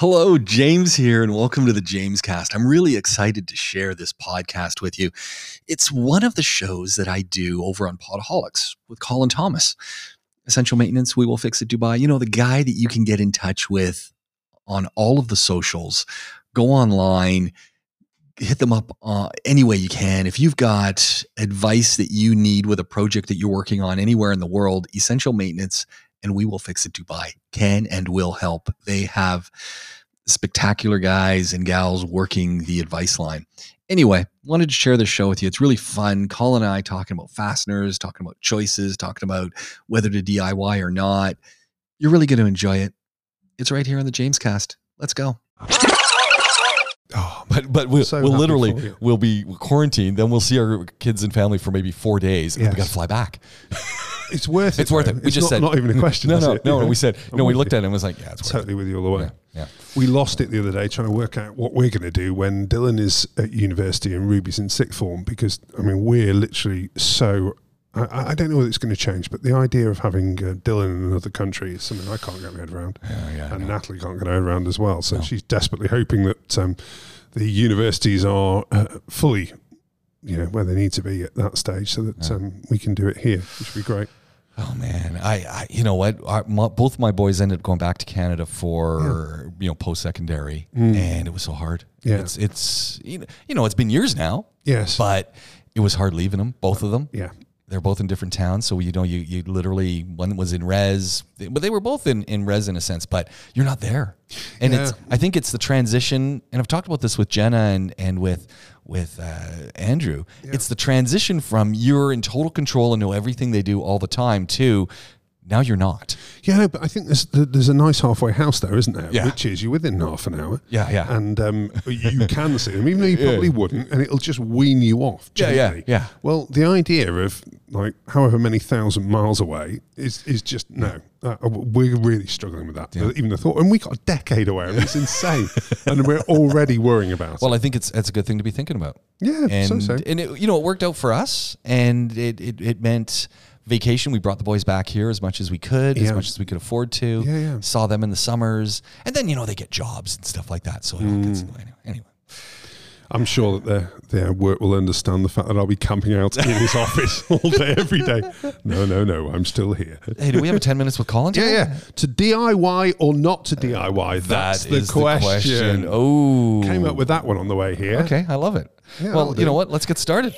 Hello, James here, and welcome to the James Cast. I'm really excited to share this podcast with you. It's one of the shows that I do over on Podaholics with Colin Thomas. Essential Maintenance, We Will Fix It Dubai. You know, the guy that you can get in touch with on all of the socials. Go online, hit them up uh, any way you can. If you've got advice that you need with a project that you're working on anywhere in the world, Essential Maintenance and We Will Fix It Dubai can and will help. They have spectacular guys and gals working the advice line. Anyway, wanted to share this show with you. It's really fun. Colin and I talking about fasteners, talking about choices, talking about whether to DIY or not. You're really going to enjoy it. It's right here on the James Cast. Let's go. Oh, but but we'll, So we'll literally we'll be quarantined. Then we'll see our kids and family for maybe four days, and then we got to fly back. It's worth it. It's worth it. We It's just not, said not even a question. No, no, it? no. Know? We said no. We looked at it and was like, yeah, it's worth totally it. with you all the way. Yeah, yeah. We lost it the other day trying to work out what we're going to do when Dylan is at university and Ruby's in sixth form because I mean we're literally so. I, I don't know whether it's going to change, but the idea of having uh, Dylan in another country is something I can't get my head around, Yeah, yeah, and know. Natalie can't get her head around as well. So No. she's desperately hoping that um, the universities are uh, fully, you know, where they need to be at that stage, so that Yeah. um, we can do it here, which would be great. Oh man, I, I you know what? Our, my, both my boys ended up going back to Canada for you know post secondary, Mm. and it was so hard. Yeah. It's it's you know, you know it's been years now, Yes, but it was hard leaving them, both of them. yeah. They're both in different towns, so you know you you literally one was in res, but they were both in in res in a sense, but you're not there. And it's I think it's the transition, and I've talked about this with Jenna and and with with uh, Andrew. It's the transition from you're in total control and know everything they do all the time to now you're not. Yeah, but I think there's there's a nice halfway house there, isn't there? Yeah. Which is you're within half an hour. Yeah, yeah. And um, you can see them, even though you probably wouldn't, and it'll just wean you off. Yeah, yeah, yeah. Well, the idea of like however many thousand miles away is is just no. Uh, we're really struggling with that. Yeah. Even the thought, and we got a decade away. It's insane, and we're already worrying about Well, it. I think it's it's a good thing to be thinking about. Yeah, and so so. and it, you know it worked out for us, and it, it it meant vacation. We brought the boys back here as much as we could, as much as we could afford to. Yeah, yeah. Saw them in the summers, and then you know they get jobs and stuff like that. So it gets, Mm. anyway, anyway. I'm sure that their their work will understand the fact that I'll be camping out in his office all day, every day. No, no, no. I'm still here. Hey, do we have ten minutes with Colin? Yeah, today? yeah. To DIY or not to DIY? That's That the, is question. Oh, Came up with that one on the way here. Okay, I love it. Yeah, well, you know what? Let's get started.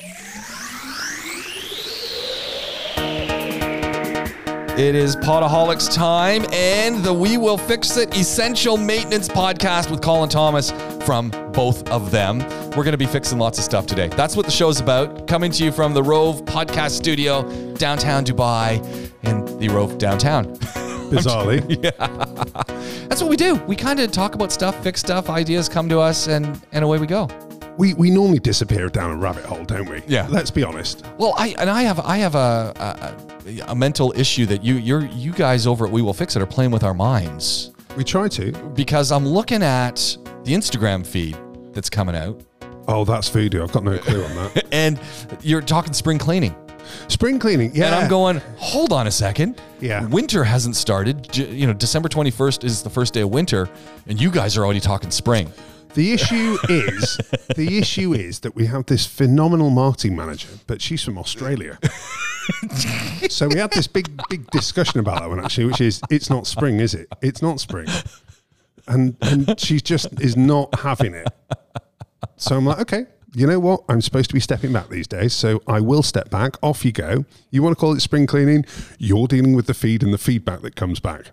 It is Podaholics time and the We Will Fix It Essential Maintenance Podcast with Colin Thomas from both of them. We're going to be fixing lots of stuff today. That's what the show's about. Coming to you from the Rove Podcast Studio, downtown Dubai, in the Rove downtown. Bizarrely. Yeah. That's what we do. We kind of talk about stuff, fix stuff, ideas come to us, and, and away we go. we, we normally disappear down a rabbit hole, don't we? Yeah. Let's be honest. Well, I and I have I have a a, mental issue that you you're you guys over at We Will Fix It are playing with our minds We try to. because I'm looking at the Instagram feed that's coming out, Oh, that's voodoo. I've got no clue on that. and you're talking spring cleaning, Spring cleaning. Yeah. and I'm going, hold on a second, Yeah. winter hasn't started. You know, December 21st is the first day of winter, and you guys are already talking spring. The issue is the issue is that we have this phenomenal marketing manager, but she's from Australia. so we had this big big discussion about that one actually, which is it's not spring, is it? It's not spring. And and she just is not having it. So I'm like, okay, you know what? I'm supposed to be stepping back these days, so I will step back. Off you go. You want to call it spring cleaning? You're dealing with the feed and the feedback that comes back.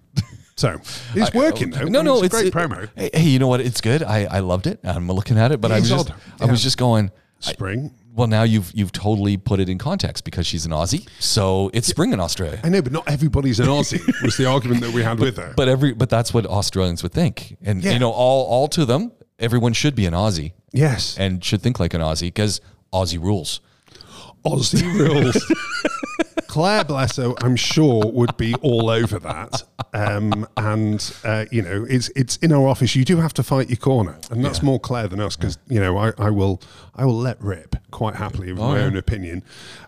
So it's uh, working though. No, no, it's, it's a great it- promo. Hey, hey, you know what? It's good. I, I loved it. I'm looking at it, but I was just odd. I was just going. Spring. Well, now you've you've totally put it in context because she's an Aussie, so it's spring in Australia. I know, but not everybody's an Aussie. was the argument that we had with her. But every but that's what Australians would think, and Yeah. you know, all all to them, everyone should be an Aussie yes, and should think like an Aussie because Aussie rules. Aussie rules. Claire, bless her, I'm sure would be all over that. Um, and uh, you know, it's it's in our office. You do have to fight your corner, and that's more Claire than us because you know I, I will I will let rip quite happily with Oh, my yeah. own opinion.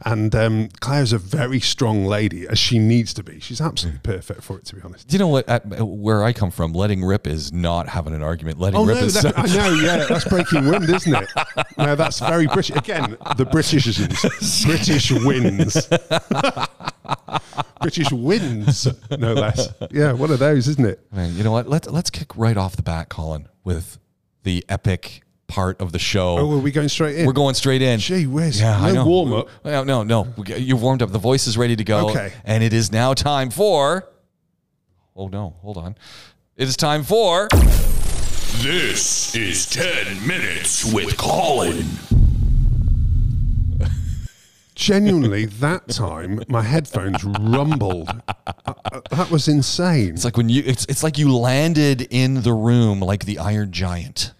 And um, Claire's a very strong lady, as she needs to be. She's absolutely perfect for it, to be honest. Do you know what? At, where I come from, letting rip is not having an argument. Letting Oh rip no, is that, I know, yeah, that's breaking wind, isn't it? No, that's very British. Again, the Britishisms. British wins. British wins, no less. Yeah, one of those, isn't it? Man, you know what? Let's let's kick right off the bat, Colin, with the epic part of the show. Oh, are we going straight in? We're going straight in. Gee whiz. Yeah, I no know. warm up. No, no, no. You've warmed up. The voice is ready to go. Okay. And it is now time for. Oh no! Hold on. It is time for. This is 10 Minutes with Colin. Genuinely, that time my headphones rumbled. Uh, uh, that was insane. It's like when you. It's it's like you landed in the room like the Iron Giant.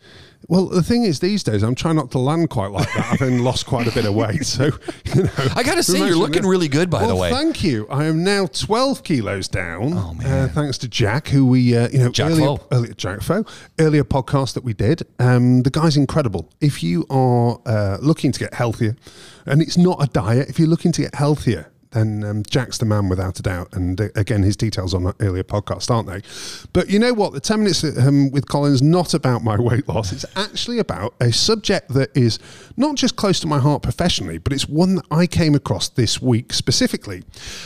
Well, the thing is, these days I'm trying not to land quite like that. I've been lost quite a bit of weight, so you know. I gotta say, you're looking really good, by the way. Thank you. I am now 12 kilos down. Oh, man. Uh, thanks to Jack, who we, uh, you know, Jack earlier, Foe. earlier, Jack Foe, earlier podcast that we did. Um, the guy's incredible. If you are uh, looking to get healthier, and it's not a diet, if you're looking to get healthier, then um, Jack's the man without a doubt. And uh, again, his details on that earlier podcast, aren't they? But you know what? The 10 minutes um, with Colin's not about my weight loss. It's actually about a subject that is not just close to my heart professionally, but it's one that I came across this week specifically.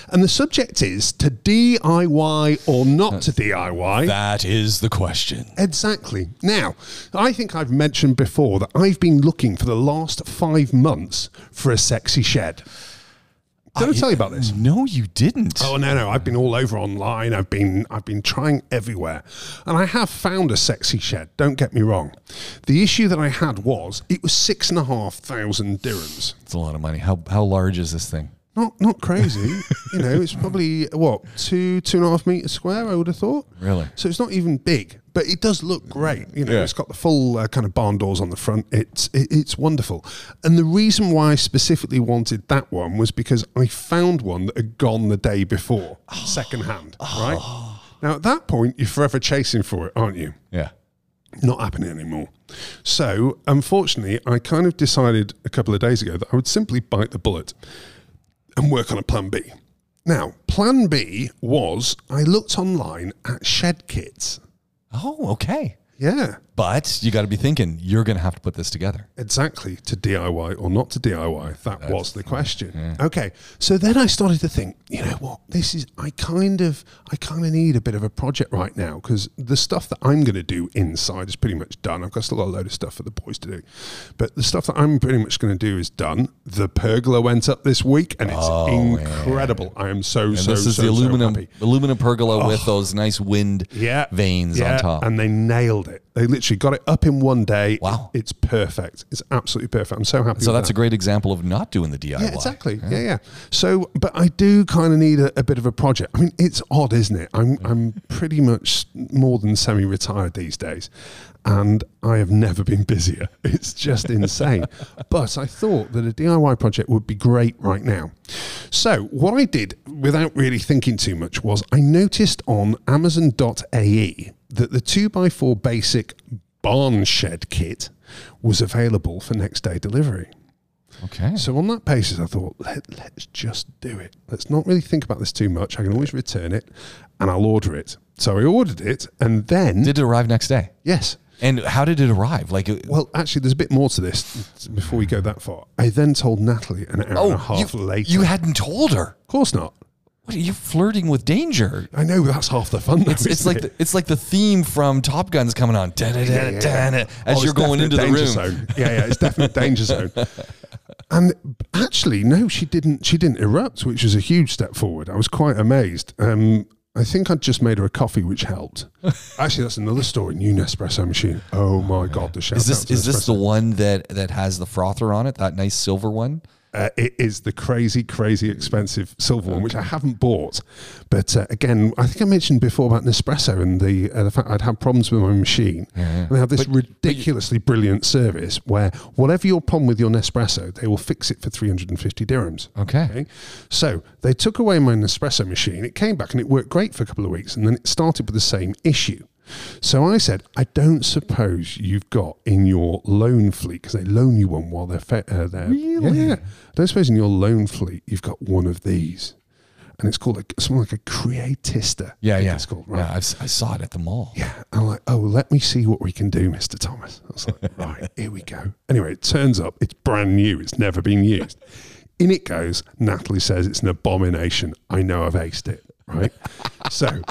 And the subject is to DIY or not to DIY. That is the question. Exactly. Now, I think I've mentioned before that I've been looking for the last five months for a sexy shed. Did I tell you about this? No, you didn't. Oh no, no! I've been all over online. I've been, I've been trying everywhere, and I have found a sexy shed. Don't get me wrong. The issue that I had was it was six and a half thousand dirhams. It's a lot of money. How how large is this thing? Not, not crazy. you know, it's probably what two, two and a half meters square. I would have thought. Really? So it's not even big, but it does look great. You know, Yeah. it's got the full uh, kind of barn doors on the front. It's it, it's wonderful. And the reason why I specifically wanted that one was because I found one that had gone the day before, second hand. Right. Now at that point, you're forever chasing for it, aren't you? Yeah. not happening anymore. So, unfortunately, I kind of decided a couple of days ago that I would simply bite the bullet and work on a plan B. Now, plan B was I looked online at shed kits. Oh, okay. Yeah, But you got to be thinking you're going to have to put this together. exactly. To DIY or not to DIY? That was the question. Okay. So then I started to think, you know what? This is I kind of I kind of need a bit of a project right now because the stuff that I'm going to do inside is pretty much done. I've got still a load of stuff for the boys to do, but the stuff that I'm pretty much going to do is done. The pergola went up this week and it's oh, incredible. I am so And so this is so, the aluminum happy. aluminum pergola with oh. those nice wind yeah, vanes yeah, on top. and they nailed it. They literally got it up in one day. Wow. it's perfect. It's absolutely perfect. I'm so happy. so that's that. a great example of not doing the DIY. Yeah, exactly. Yeah. yeah, So, but I do kind of need a, a bit of a project. I mean, it's odd, isn't it? I'm I'm pretty much more than semi-retired these days, and I have never been busier. It's just insane. but I thought that a DIY project would be great right now. So, what I did without really thinking too much was I noticed on Amazon.ae that the two x four basic barn shed kit was available for next day delivery. Okay. So on that basis, I thought, Let, let's just do it. Let's not really think about this too much. I can always return it, and I'll order it. So I ordered it, and then Did it arrive next day? yes. And how did it arrive? Like, uh, Well, actually, there's a bit more to this before we go that far. I then told Natalie an hour and a oh, half you, later. you hadn't told her. of course not. What are you flirting with danger? I know that's half the fun. Though, It's, it's like it? the, it's like the theme from Top Gun's coming on Yeah, yeah, yeah. As Oh, you're going into the room. danger Zone. Yeah, yeah, it's definitely danger zone. And actually, no, she didn't. She didn't erupt, which was a huge step forward. I was quite amazed. Um, I think I'd just made her a coffee, which helped. Actually, that's another story. New Nespresso machine. Oh my god, the shout Is this is this the one that that has the frother on it? That nice silver one? Uh, it is the crazy, crazy expensive silver one, which I haven't bought. But uh, again, I think I mentioned before about Nespresso and the uh, the fact I'd had problems with my machine. And they have this ridiculously brilliant service where whatever your problem with your Nespresso, they will fix it for 350 dirhams. Okay. Okay. So they took away my Nespresso machine. It came back and it worked great for a couple of weeks, and then it started with the same issue. So I said, I don't suppose you've got in your loan fleet because they loan you one while they're fe- uh, there. Really? Yeah. I don't suppose in your loan fleet you've got one of these, and it's called a, something like a Creatista. Yeah, yeah. It's called right. Yeah, I've, s- I saw it at the mall. Yeah. I'm like, oh, let me see what we can do, Mr. Thomas. I was like, right, here we go. Anyway, it turns up, it's brand new, it's never been used. In it goes, Natalie says it's an abomination. I know I've aced it, right? so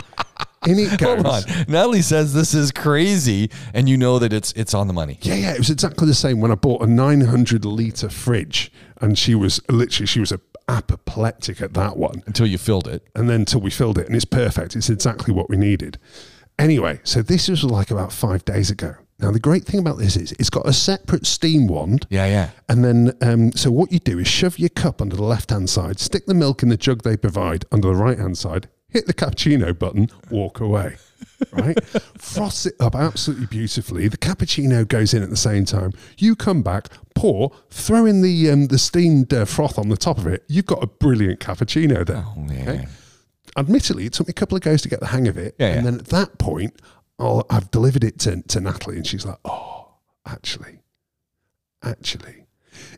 in it goes. Hold on. Natalie says this is crazy, and you know that it's it's on the money. Yeah, yeah, it was exactly the same when I bought a 900 litre fridge and she was literally, she was a apoplectic at that one. Until you filled it. and then until we filled it and it's perfect it's exactly what we needed anyway so this was like about five days ago now the great thing about this is it's got a separate steam wand Yeah, yeah. and then um, so what you do is shove your cup under the left hand side stick the milk in the jug they provide under the right hand side hit the cappuccino button walk away right frost it up absolutely beautifully the cappuccino goes in at the same time you come back pour throw in the um, the steamed uh, froth on the top of it you've got a brilliant cappuccino there Oh man. admittedly, it took me a couple of goes to get the hang of it. Yeah, and yeah. then at that point, I'll, I've delivered it to, to Natalie, and she's like, oh, actually, actually,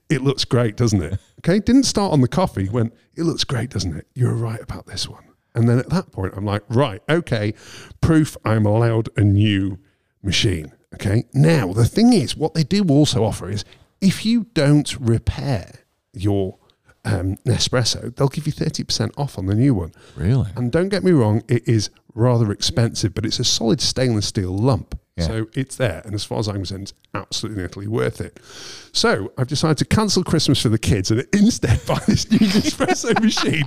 it looks great, doesn't it? Okay, didn't start on the coffee, went, it looks great, doesn't it? You're right about this one. And then at that point, I'm like, right, okay, proof I'm allowed a new machine. Okay, now the thing is, what they do also offer is if you don't repair your um, Nespresso, they'll give you 30% off on the new one. Really? And don't get me wrong, it is rather expensive, but it's a solid stainless steel lump. Yeah. So it's there. And as far as I'm concerned, it's absolutely utterly worth it. So I've decided to cancel Christmas for the kids and instead buy this new espresso machine.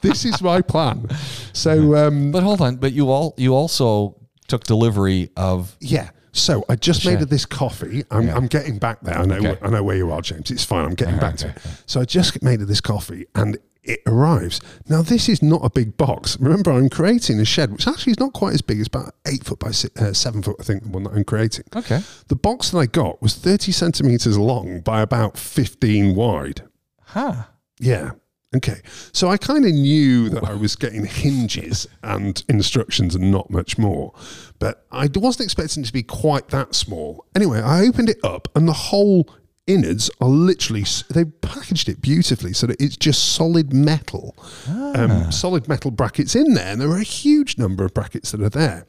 This is my plan. So, um, But hold on. But you all you also took delivery of yeah. So I just made this coffee. I'm, Yeah. I'm getting back there. I know. Okay. I know where you are, James. It's fine. I'm getting back to okay, it. So I just made this coffee, and it arrives. Now this is not a big box. Remember, I'm creating a shed, which actually is not quite as big. It's about eight foot by six, uh, seven foot. I think the one that I'm creating. Okay. The box that I got was 30 centimeters long by about 15 wide. Huh. Yeah. Okay. So I kind of knew that I was getting hinges and instructions and not much more, but I wasn't expecting it to be quite that small. Anyway, I opened it up and the whole innards are literally, s- they packaged it beautifully so that it's just solid metal, um, solid metal brackets in there. And there are a huge number of brackets that are there.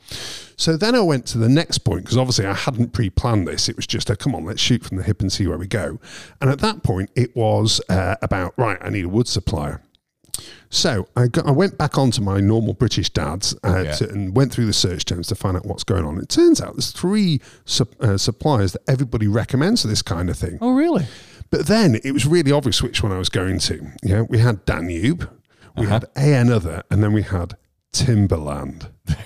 So then I went to the next point because obviously I hadn't pre planned this. It was just a come on, let's shoot from the hip and see where we go. And at that point, it was uh, about, right, I need a wood supplier. So I, got, I went back onto my normal British dads uh, Yeah. to, and went through the search terms to find out what's going on. It turns out there's three sup- uh, suppliers that everybody recommends for this kind of thing. Oh really? But then it was really obvious which one I was going to. Yeah, we had Danube, we had A Another, and then we had Timberland.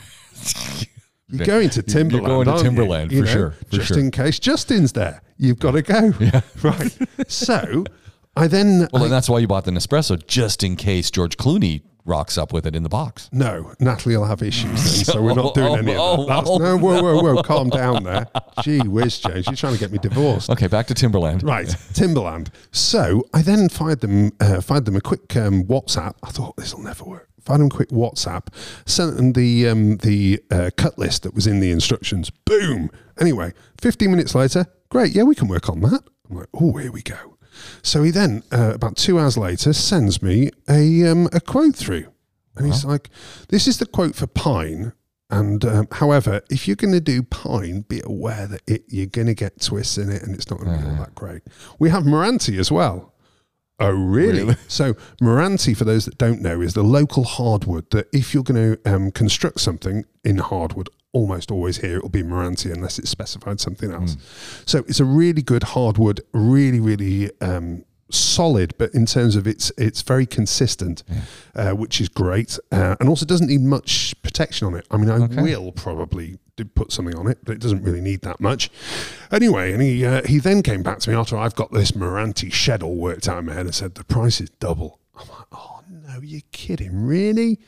You're going to Timberland. You're Timberland. going to aren't you? Timberland, You for sure, for just sure. in case Justin's there, you've got to go. Yeah. Right. So I then Well, I- and that's why you bought the Nespresso, just in case George Clooney rocks up with it in the box. No, Natalie will have issues then, so we're not doing Oh, any of that. oh, That's- oh, no, whoa, whoa, whoa, calm down there. Gee whiz, James, you're trying to get me divorced. Okay, back to Timberland. Right, Timberland. So I then fired them, uh, fired them a quick um, WhatsApp. I thought this will never work. Fired them a quick WhatsApp. Sent them the um, the uh, cut list that was in the instructions. Boom. Anyway, 15 minutes later, great. Yeah, we can work on that. I'm like, oh, here we go. So he then, uh, about two hours later, sends me a um, a quote through, and he's like, "This is the quote for Pine." And um, however, if you're going to do pine, be aware that it, you're going to get twists in it, and it's not going to be all that great. We have Meranti as well. Oh, really? So Meranti, for those that don't know, is the local hardwood that if you're going to um, construct something in hardwood, almost always here it will be Meranti unless it's specified something else. So it's a really good hardwood, really, really um, solid, but in terms of it's it's very consistent, uh, which is great, uh, and also doesn't need much protection on it. I mean, I will probably did put something on it, but it doesn't really need that much. Anyway, and he uh, he then came back to me after I've got this Meranti shed all worked out in my head and said the price is double. I'm like, oh no, you're kidding, really?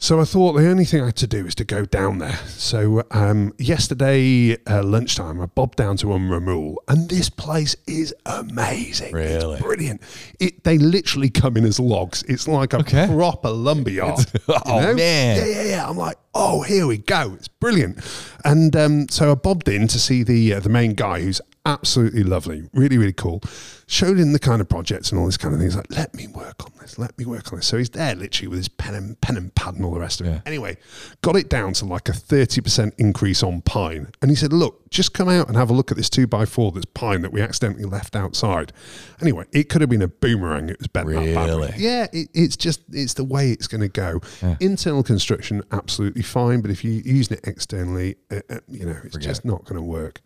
So I thought the only thing I had to do is to go down there. So um, yesterday uh, lunchtime, I bobbed down to Umramul, and this place is amazing. Really? It's brilliant. It, they literally come in as logs. It's like a Okay. proper lumberyard. Oh, man. Yeah, yeah, yeah. I'm like, oh, here we go. It's brilliant. And um, so I bobbed in to see the uh, the main guy, who's absolutely lovely, really, really cool. Showed him the kind of projects and all this kind of things. Like, let me work on this. Let me work on this. So he's there, literally, with his pen and pen and pad and all the rest of it. Yeah. Anyway, got it down to like a thirty percent increase on pine, and he said, look, just come out and have a look at this two by four that's pine that we accidentally left outside. Anyway, it could have been a boomerang. It was bent that badly. Yeah, it, it's just it's the way it's going to go. Internal construction absolutely fine, but if you're using it externally, uh, uh, you know, it's just not going to work.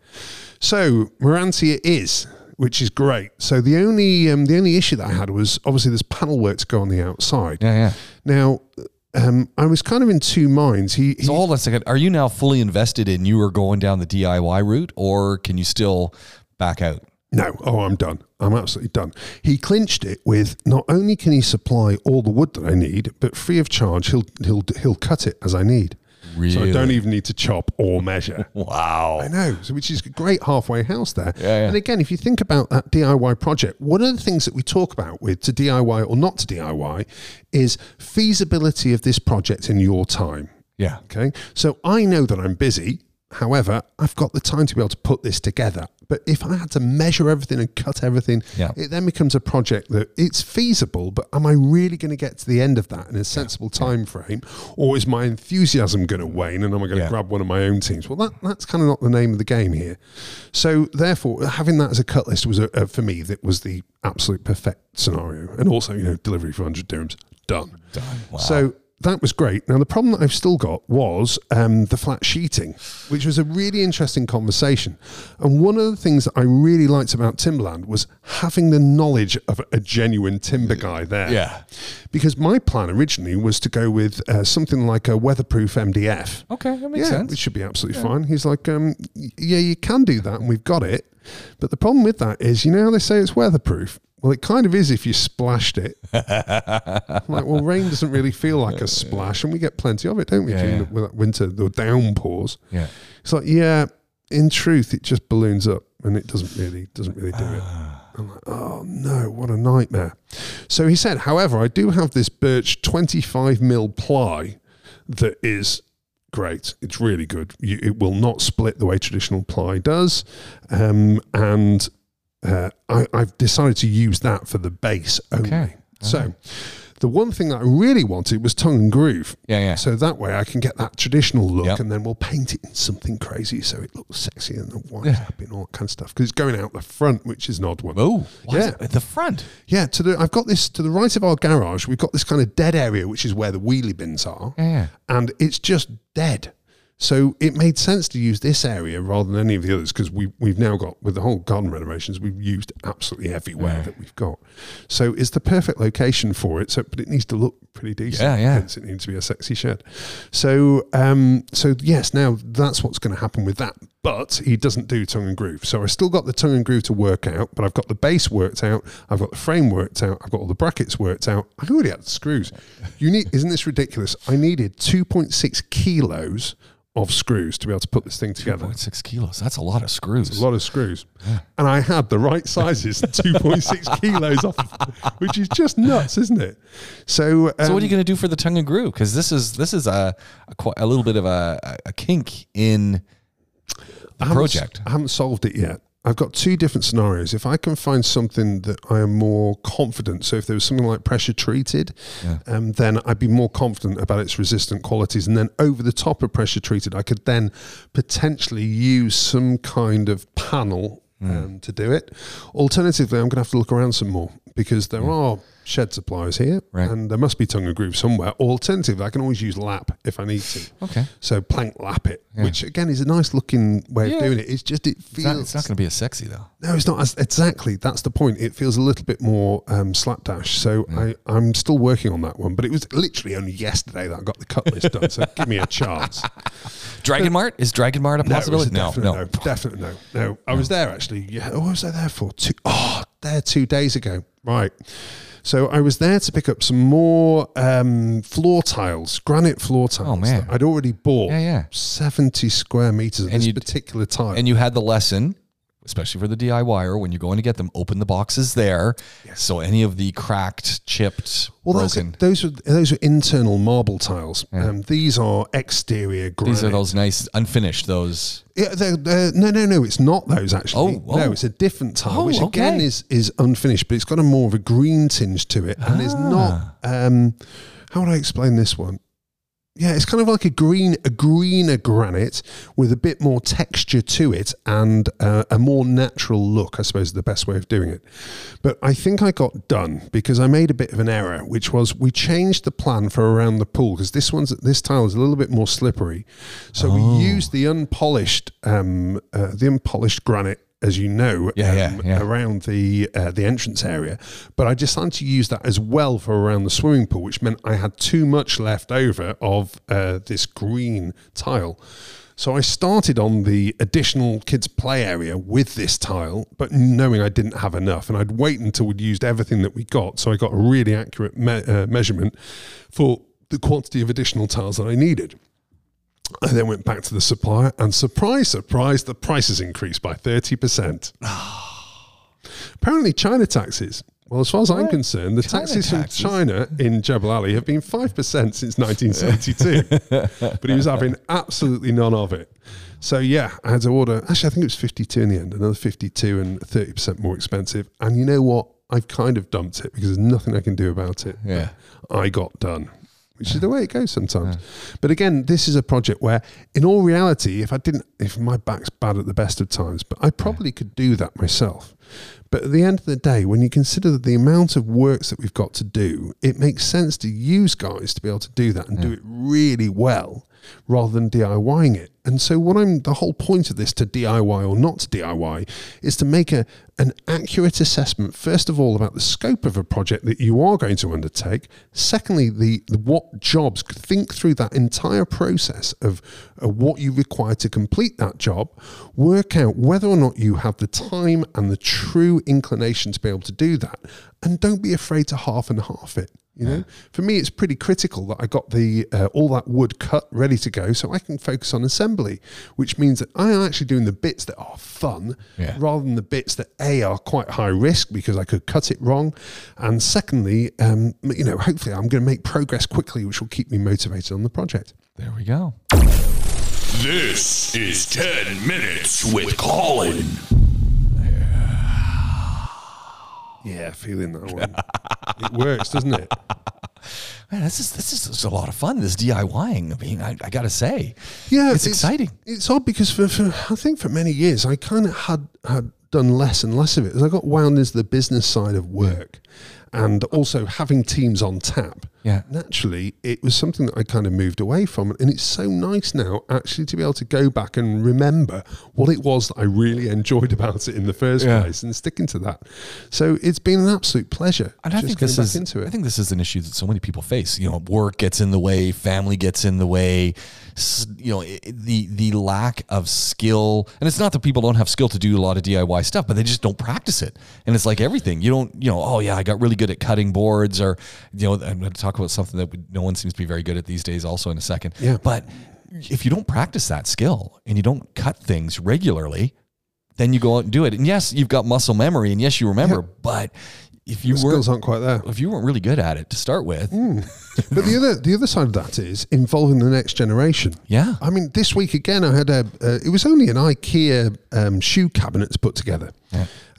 So Meranti it is, which is great. So the only um, the only issue that I had was obviously there's panel work to go on the outside. Yeah, yeah. Now. Um, I was kind of in two minds. He, he So hold on a second. Are you now fully invested in you are going down the DIY route, or can you still back out? No, oh, I'm done. I'm absolutely done. He clinched it with not only can he supply all the wood that I need, but free of charge, he'll he'll he'll cut it as I need. So I don't even need to chop or measure. Wow. I know, so which is a great halfway house there. Yeah, yeah. And again, if you think about that DIY project, one of the things that we talk about with to DIY or not to DIY is feasibility of this project in your time. Yeah. Okay. So I know that I'm busy. However, I've got the time to be able to put this together. But if I had to measure everything and cut everything, Yeah. it then becomes a project that it's feasible, but am I really going to get to the end of that in a sensible time frame? Or is my enthusiasm going to wane and am I going to Yeah. grab one of my own teams? Well, that, that's kind of not the name of the game here. So therefore, having that as a cut list was, a, a, for me, that was the absolute perfect scenario. And also, you know, delivery for 100 dirhams, done. Done. Wow. So that was great. Now the problem that I've still got was um, the flat sheeting, which was a really interesting conversation. And one of the things that I really liked about Timberland was having the knowledge of a genuine timber guy there. Yeah. Because my plan originally was to go with uh, something like a weatherproof MDF. Okay, that makes yeah, sense. which should be absolutely fine. He's like, um, yeah, you can do that, and we've got it. But the problem with that is, you know how they say it's weatherproof? Well, it kind of is if you splashed it. Like, well, rain doesn't really feel like a splash, and we get plenty of it, don't we? Yeah, during yeah. the- with that winter, the downpours. Yeah. It's like, yeah, in truth, it just balloons up, and it doesn't really doesn't really do it. I'm like, oh no, what a nightmare. So he said, however, I do have this birch 25 mil ply that is great. It's really good. You, it will not split the way traditional ply does. Um, and uh, I, I've decided to use that for the base only. Okay. So the one thing that I really wanted was tongue and groove. Yeah, yeah. So that way I can get that traditional look Yep. and then we'll paint it in something crazy so it looks sexy and the white Yeah. happy and all that kind of stuff. Because it's going out the front, which is an odd one. Oh, Yeah. at the front. Yeah, to the I've got this to the right of our garage. We've got this kind of dead area, which is where the wheelie bins are, Yeah, yeah. and it's just dead. So it made sense to use this area rather than any of the others because we we've now got with the whole garden renovations we've used absolutely everywhere that we've got. So it's the perfect location for it. So but it needs to look pretty decent. Yeah, yeah. Hence it needs to be a sexy shed. So um so yes, now that's what's going to happen with that. But he doesn't do tongue and groove. So I still got the tongue and groove to work out, but I've got the base worked out, I've got the frame worked out, I've got all the brackets worked out. I already had the screws. You need isn't this ridiculous? I needed 2.6 kilos of screws to be able to put this thing together. 2.6 kilos. That's a lot of screws. A lot of screws. And I had the right sizes, 2.6 kilos off, which is just nuts, isn't it? So, um, So what are you going to do for the tongue and groove? Because this is this is a a, a little bit of a, a kink in the I project. I haven't solved it yet. I've got two different scenarios. If I can find something that I am more confident, so if there was something like pressure treated, um, then I'd be more confident about its resistant qualities. And then over the top of pressure treated, I could then potentially use some kind of panel um, to do it. Alternatively, I'm going to have to look around some more because there are shed suppliers here Right. and there must be tongue and groove somewhere. Alternatively, I can always use lap if I need to. Okay. So plank lap it, which again is a nice looking way Yeah. of doing it. It's just it It's not, feels it's not going to be as sexy though. no, it's not as exactly. That's the point. It feels a little bit more um, slapdash. So I, I'm still working on that one, but it was literally only yesterday that I got the cut list done. So give me a chance. Dragon Mart is Dragon Mart a No, it was possibility? No, definite no. no, definite no. No, I was there actually. Yeah, what was I there for? Two, oh, there two days ago. Right. So I was there to pick up some more um, floor tiles, granite floor tiles. Oh, man. I'd already bought. Yeah, yeah. Seventy square meters of And this you'd- particular tile. And you had the lesson, especially for the DIYer, when you're going to get them, open the boxes there. So any of the cracked, chipped, well, broken. those are those are internal marble tiles. Um, these are exterior granite. These are those nice unfinished. Those Yeah, they're, they're, no, no, no. It's not those actually. Oh, oh. no, it's a different tile, Oh, which again is is unfinished, but it's got a more of a green tinge to it, and it's not. Um, how would I explain this one? Yeah, it's kind of like a green, a greener granite with a bit more texture to it and uh, a more natural look. I suppose is the best way of doing it. But I think I got done because I made a bit of an error, which was we changed the plan for around the pool because this one's this tile is a little bit more slippery, so Oh. we used the unpolished, um, uh, the unpolished granite. As you know, Yeah, yeah, um, yeah. around the uh, the entrance area, but I decided to use that as well for around the swimming pool, which meant I had too much left over of uh, this green tile. So I started on the additional kids' play area with this tile, but knowing I didn't have enough, and I'd wait until we'd used everything that we got, so I got a really accurate me- uh, measurement for the quantity of additional tiles that I needed. I then went back to the supplier, and surprise, surprise, the prices increased by 30%. Apparently, China taxes. Well, as far as I'm concerned, the China taxes, taxes? from China in Jebel Ali have been 5% since 1972. but he was having absolutely none of it. So, yeah, I had to order. Actually, I think it was 52 in the end, another 52 and 30% more expensive. And you know what? I've kind of dumped it because there's nothing I can do about it. Yeah. I got done, which is the way it goes sometimes. But again, this is a project where, in all reality, if I didn't, if my back's bad at the best of times, but I probably could do that myself. But at the end of the day, when you consider the amount of works that we've got to do, it makes sense to use guys to be able to do that and do it really well rather than DIYing it. And so what I'm the whole point of this to DIY or not to DIY is to make a an accurate assessment first of all about the scope of a project that you are going to undertake. Secondly, the, the what jobs think through that entire process of, of what you require to complete that job, work out whether or not you have the time and the true inclination to be able to do that, and don't be afraid to half and half it. You know, for me, it's pretty critical that I got the uh, all that wood cut ready to go, so I can focus on assembly, which means that I am actually doing the bits that are fun, Yeah. rather than the bits that a are quite high risk because I could cut it wrong, and secondly, um, you know, hopefully I'm going to make progress quickly, which will keep me motivated on the project. there we go. This is 10 Minutes with Colin. Yeah, feeling that one. it works, doesn't it? Man, this is this is, this is a lot of fun. This DIYing. I mean, I, I gotta say, Yeah, it's, exciting. It's odd because for, for I think for many years I kind of had had done less and less of it as I got wound into the business side of work, and also having teams on tap. Yeah. naturally, it was something that I kind of moved away from, and it's so nice now actually to be able to go back and remember what it was that I really enjoyed about it in the first Yeah. place, and sticking to that. So it's been an absolute pleasure. And I think this back is into it. I think this is an issue that so many people face. You know, work gets in the way, family gets in the way. You know, the the lack of skill, and it's not that people don't have skill to do a lot of DIY stuff, but they just don't practice it. And it's like everything. You don't, you know, oh yeah, I got really good at cutting boards, or you know, I'm going to talk about something that we- no one seems to be very good at these days. Also, in a second, Yeah. But if you don't practice that skill and you don't cut things regularly, then you go out and do it. And yes, you've got muscle memory, and yes, you remember, but if you the skills aren't quite there. if you weren't really good at it to start with, But the other the other side of that is involving the next generation. yeah, I mean, this week again, I had a. Uh, it was only an IKEA um, shoe cabinet to put together,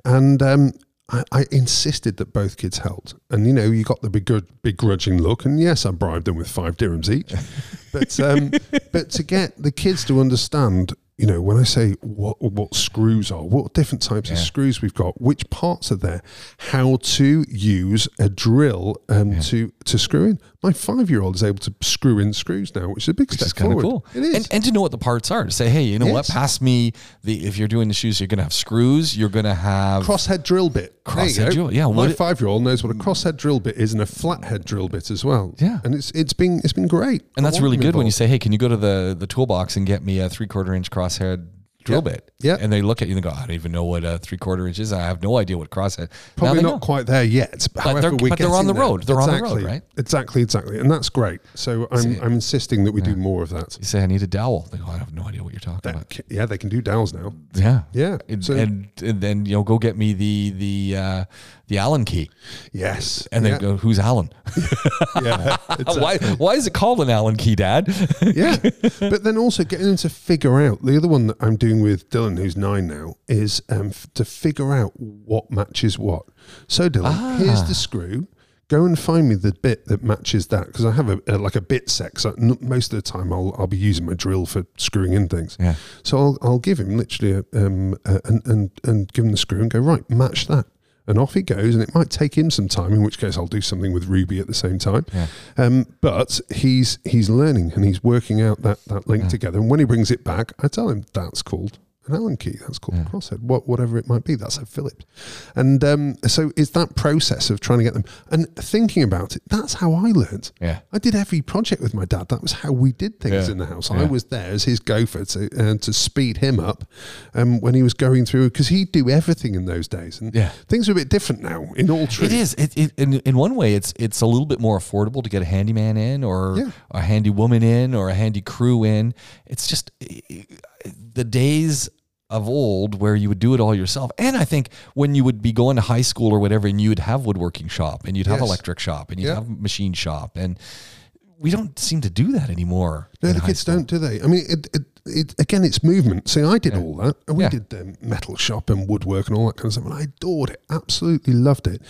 and um, I, I insisted that both kids helped. And you know, you got the begr- begrudging look, and yes, I bribed them with five dirhams each. but um, but to get the kids to understand you know, when I say what what screws are, what different types of screws we've got, which parts are there, how to use a drill um, to to screw in. My five year old is able to screw in screws now, which is a big Which step is kind of forward. cool. It is. And, and to know what the parts are. To say, hey, you know what? Pass me the. If you're doing the shoes, you're going to have screws. You're going to have. crosshead drill bit. Crosshead drill, yeah, My five year old knows what a crosshead drill bit is and a flathead drill bit as well. Yeah. and it's it's been it's been great. and I that's really good when you say, hey, can you go to the, the toolbox and get me a three quarter inch crosshead drill Yeah. bit? Yeah. And they look at you and they go, I don't even know what a three quarter inch is. I have no idea what crosshead. Probably not know. quite there yet. But, however, they're- but they're on the there. road. They're on the road, Exactly. right? Exactly, exactly, and that's great. So I'm See- I'm insisting that we do more of that. You say, I need a dowel. They go, I have no idea what you're talking That about. yeah, they can do dowels now. Yeah. Yeah. And, So- and, and then, you know, go get me the, the, uh, the Allen key. Yes, And then yeah, go, who's Allen? yeah, it's a- why, why is it called an Allen key, Dad? yeah. But then also getting them to figure out the other one that I'm doing with Dylan, who's nine now, is um, f- to figure out what matches what. So Dylan, here's Ah. the screw. Go and find me the bit that matches that because I have a, a like a bit set. So most of the time I'll I'll be using my drill for screwing in things. Yeah. So I'll I'll give him literally a, um a, and and and give him the screw and go right match that. And off he goes, and it might take him some time. In which case, I'll do something with Ruby at the same time. Yeah. Um, but he's he's learning and he's working out that that link together. And when he brings it back, I tell him that's called an Allen key. That's called a crosshead. What whatever it might be, that's a Phillips. And um, so it's that process of trying to get them and thinking about it. That's how I learned. Yeah. I did every project with my dad. That was how we did things Yeah. in the house. Yeah. I was there as his gopher to uh, to speed him up um, when he was going through because he'd do everything in those days. And Yeah. things are a bit different now. In all truth, It is. It, it, in, in one way, it's it's a little bit more affordable to get a handyman in, or Yeah. a handy woman in, or a handy crew in. It's just the days of old where you would do it all yourself. And I think when you would be going to high school or whatever, and you would have woodworking shop, and you'd have Yes. electric shop, and you'd Yeah. have machine shop, and we don't seem to do that anymore. No, the kids school. don't, do they? I mean, it, it, it, again, it's movement. See, I did all that. And we Yeah. did the metal shop and woodwork and all that kind of stuff. And I adored it. Absolutely loved it.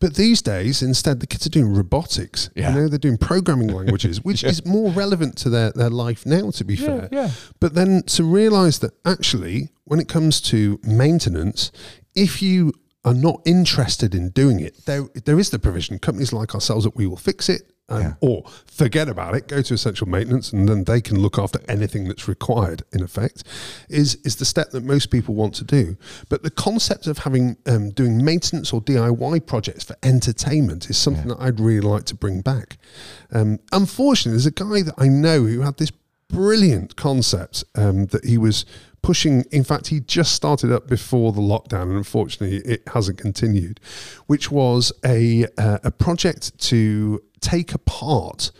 But these days, instead, the kids are doing robotics. Yeah. You know, they're doing programming languages, which is more relevant to their, their life now, to be fair. yeah. But then to realize that actually, when it comes to maintenance, if you are not interested in doing it, there there is the provision. Companies like ourselves that we will fix it. Um, Or forget about it. Go to essential maintenance, and then they can look after anything that's required. In effect, is is the step that most people want to do. But the concept of having um, doing maintenance or DIY projects for entertainment is something that I'd really like to bring back. Um, unfortunately, there's a guy that I know who had this brilliant concept um, that he was pushing. In fact, he just started up before the lockdown, and unfortunately, it hasn't continued. Which was a uh, a project to take apart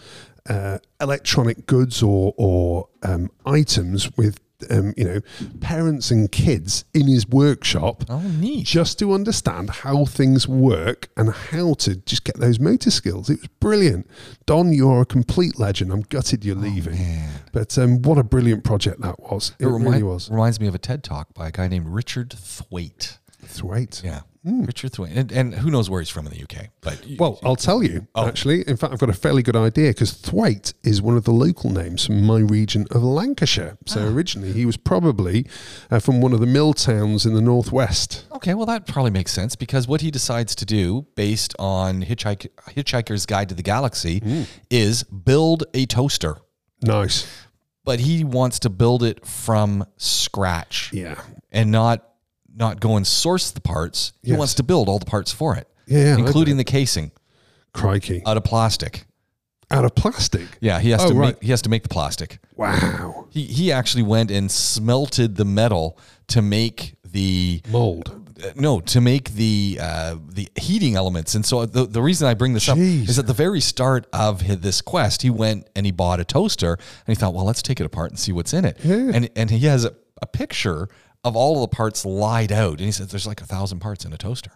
uh, electronic goods or or um, items with. Um, you know, parents and kids in his workshop Oh, neat. just to understand how things work and how to just get those motor skills. It was brilliant. Don, you're a complete legend. I'm gutted you're leaving. But um, what a brilliant project that was. It, It really was. reminds me of a TED talk by a guy named Richard Thwaite. Thwaite. Yeah, Richard Thwaite, and, and who knows where he's from in the UK? But you- Well, I'll tell you, Oh. actually. In fact, I've got a fairly good idea because Thwaite is one of the local names from my region of Lancashire. So Ah. originally, he was probably uh, from one of the mill towns in the northwest. Okay, well, that probably makes sense because what he decides to do, based on Hitchhike, Hitchhiker's Guide to the Galaxy, is build a toaster. Nice. But he wants to build it from scratch Yeah. and not not go and source the parts. He Yes. wants to build all the parts for it, Yeah. I including the casing crikey out of plastic. out of plastic. Yeah, he has Oh, to right. make he has to make the plastic. Wow. He he actually went and smelted the metal to make the Mold. Uh, no to make the uh, the heating elements and so the, the reason i bring this up Jeez. is at the very start of his, this quest he went and he bought a toaster and he thought well let's take it apart and see what's in it Yeah. and and he has a, a picture of all of the parts lied out and he says there's like a thousand parts in a toaster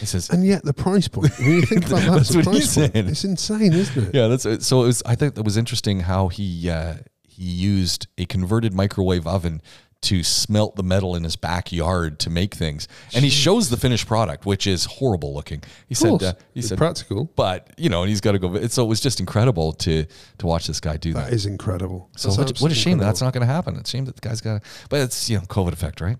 he says And yet the price point, when you think about that, That's what price he's point, saying. it's insane, isn't it? yeah that's it. so it was i think that was interesting how he uh, he used a converted microwave oven to smelt the metal in his backyard to make things, and he shows the finished product, which is horrible looking. He said, uh, "He It's said practical. but you know, and he's got to go. So it was just incredible to to watch this guy do that. That is incredible. so what, what a shame that that's not going to happen. It's a shame that the guy's got. to But it's you know COVID effect, right?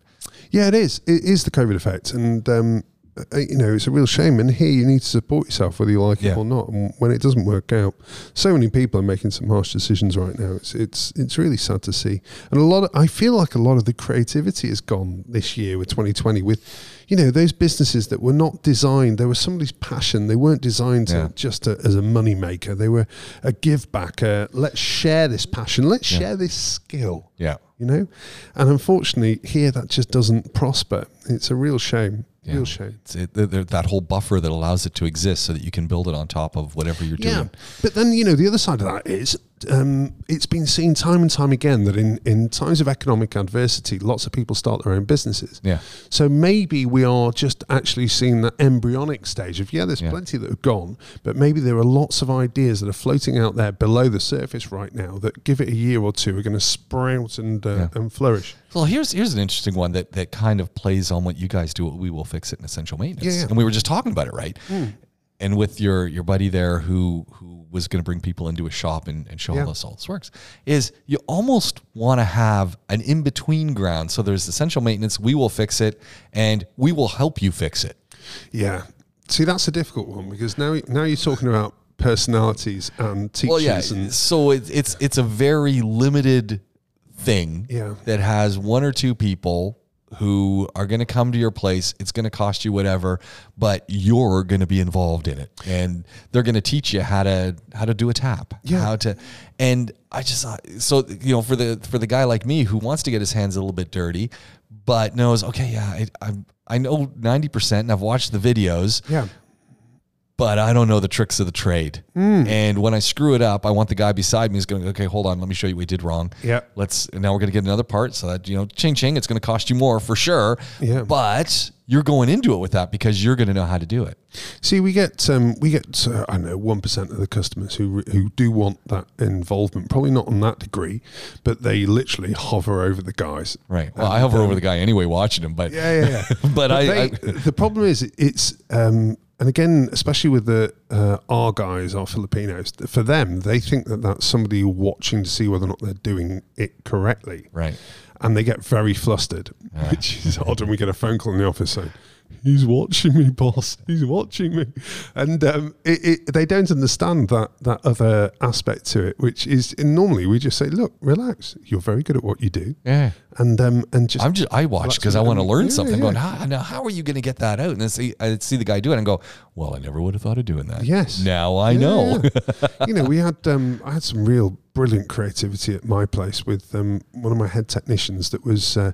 Yeah, it is. It is the COVID effect, and um, Uh, you know it's a real shame. And here you need to support yourself whether you like Yeah. it or not. And when it doesn't work out, so many people are making some harsh decisions right now. It's it's it's really sad to see. And a lot of I feel like a lot of the creativity has gone this year with 2020 with. You know those businesses that were not designed. They were somebody's passion. They weren't designed to just a, as a money maker. They were a give back. A, let's share this passion. Let's Yeah. share this skill Yeah. you know and unfortunately here that just doesn't prosper it's a real shame Yeah. real shame it, that whole buffer that allows it to exist, so that you can build it on top of whatever you're doing. but then you know the other side of that is um, it's been seen time and time again that in, in times of economic adversity lots of people start their own businesses Yeah. so maybe we are just actually seeing that embryonic stage of yeah there's Yeah. plenty that have gone but maybe there are lots of ideas that are floating out there below the surface right now that give it a year or two are going to sprout and uh, Yeah. and flourish Well, here's here's an interesting one that that kind of plays on what you guys do. We will fix it in essential maintenance, Yeah, yeah. and we were just talking about it, right? And with your your buddy there who who was going to bring people into a shop and, and show Yeah. how this all this works, is you almost want to have an in between ground. So there's essential maintenance. We will fix it, and we will help you fix it. Yeah. See, that's a difficult one because now now you're talking about personalities and teachers Well, yeah. and So it's it's it's a very limited thing Yeah. that has one or two people who are going to come to your place. It's going to cost you whatever, but you're going to be involved in it, and they're going to teach you how to how to do a tap, Yeah. how to. And I just thought- so you know for the for the guy like me who wants to get his hands a little bit dirty, but knows okay, yeah, I I, I know ninety percent, and I've watched the videos yeah. But I don't know the tricks of the trade. Hmm. And when I screw it up, I want the guy beside me is going, okay, hold on, let me show you what we did wrong. Yeah. Let's, and now we're going to get another part so that, you know, ching ching, it's going to cost you more for sure. Yeah. But you're going into it with that because you're going to know how to do it. See, we get um, we get uh, I don't know one percent of the customers who who do want that involvement. Probably not on that degree, but they literally hover over the guys. Right. Well, I hover over the guy anyway watching him, but, Yeah, yeah, yeah. but I, they, I the problem is it's um, and again, especially with the uh, our guys, our Filipinos, for them, they think that that's somebody watching to see whether or not they're doing it correctly. right. and they get very flustered, which is odd. And we get a phone call in the office saying, "He's watching me, boss. He's watching me," and um, it, it, they don't understand that that other aspect to it, which is normally we just say, "Look, relax. You're very good at what you do," Yeah. and um, and just I'm just I watch because I want to learn yeah, something. yeah. Going, how, now how are you going to get that out? And I see I see the guy do it and go, well, I never would have thought of doing that. Yes. Now I Yeah, know. you know, we had um, I had some real brilliant creativity at my place with um, one of my head technicians. That was uh,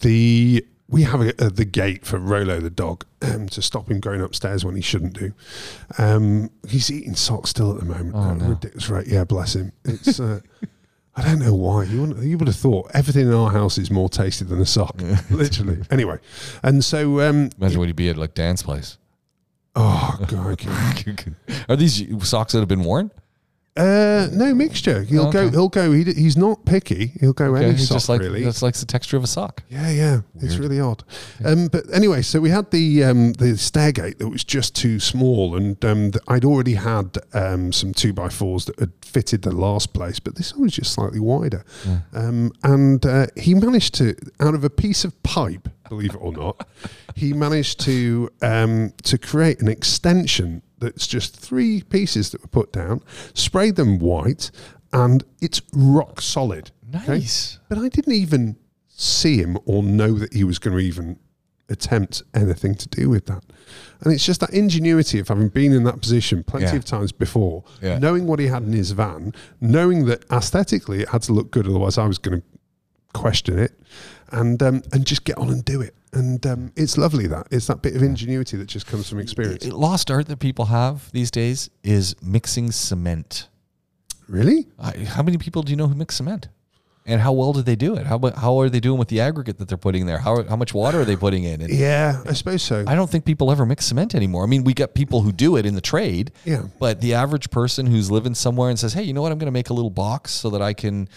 the we have a, uh, the gate for Rolo the dog um, to stop him going upstairs when he shouldn't do. Um, he's eating socks still at the moment. Oh, no. ridiculous rate. Yeah, bless him. It's. Uh, I don't know why. You, you would have thought everything in our house is more tasty than a sock, literally. Anyway, and so, um, Imagine what he'd be at like dance place. oh god, Are these socks that have been worn? Uh, no mixture. He'll go. He'll go. He, d- he's not picky. He'll go any sock just like really. just likes the texture of a sock. Yeah, yeah. It's really odd. Um, but anyway, so we had the um, the stairgate that was just too small, and um, th- I'd already had um, some two by fours that had fitted the last place, but this one was just slightly wider. Um, and uh, he managed to, out of a piece of pipe, believe it or not, he managed to um, to create an extension that's just three pieces that were put down, sprayed them white, and it's rock solid. okay? Nice. But I didn't even see him or know that he was going to even attempt anything to do with that. And it's just that ingenuity of having been in that position plenty Yeah. of times before, Yeah. knowing what he had in his van, knowing that aesthetically it had to look good, otherwise I was going to question it, and um, and just get on and do it. And um, it's lovely that it's that bit of ingenuity that just comes from experience. Lost art that people have these days is mixing cement. Really? I, how many people do you know who mix cement? And how well do they do it? How how are they doing with the aggregate that they're putting there? How how much water are they putting in? And Yeah, I suppose so. I don't think people ever mix cement anymore. I mean, we got people who do it in the trade. Yeah. But the average person who's living somewhere and says, "Hey, you know what? I'm going to make a little box so that I can,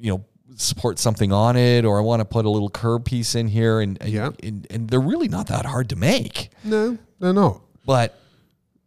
you know, support something on it, or I want to put a little curb piece in here, and and, Yeah. and, and they're really not that hard to make. No, they're not. But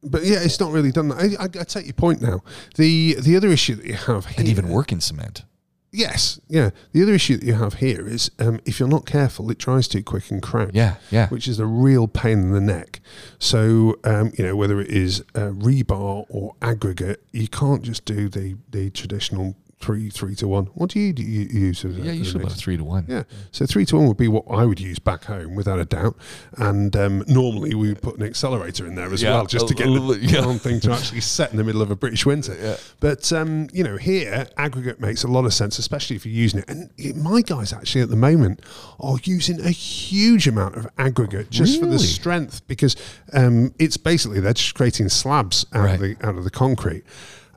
But yeah, it's not really done that. I, I, I take your point now. The the other issue that you have here, and even work in cement. yes, yeah. The other issue that you have here is um, if you're not careful, it dries too quick and cracks. Yeah, yeah. which is a real pain in the neck. So um, you know whether it is uh, rebar or aggregate, you can't just do the the traditional three three to one. What do you, do you use? As Yeah, a usually about three to one. Yeah, so three to one would be what I would use back home, without a doubt. And um, normally we would put an accelerator in there as Yeah, well, just to get the yeah. thing to actually set in the middle of a British winter. But um, you know, here aggregate makes a lot of sense, especially if you're using it. And it- my guys actually at the moment are using a huge amount of aggregate just for the strength, because um, it's basically they're just creating slabs out of the out of the concrete.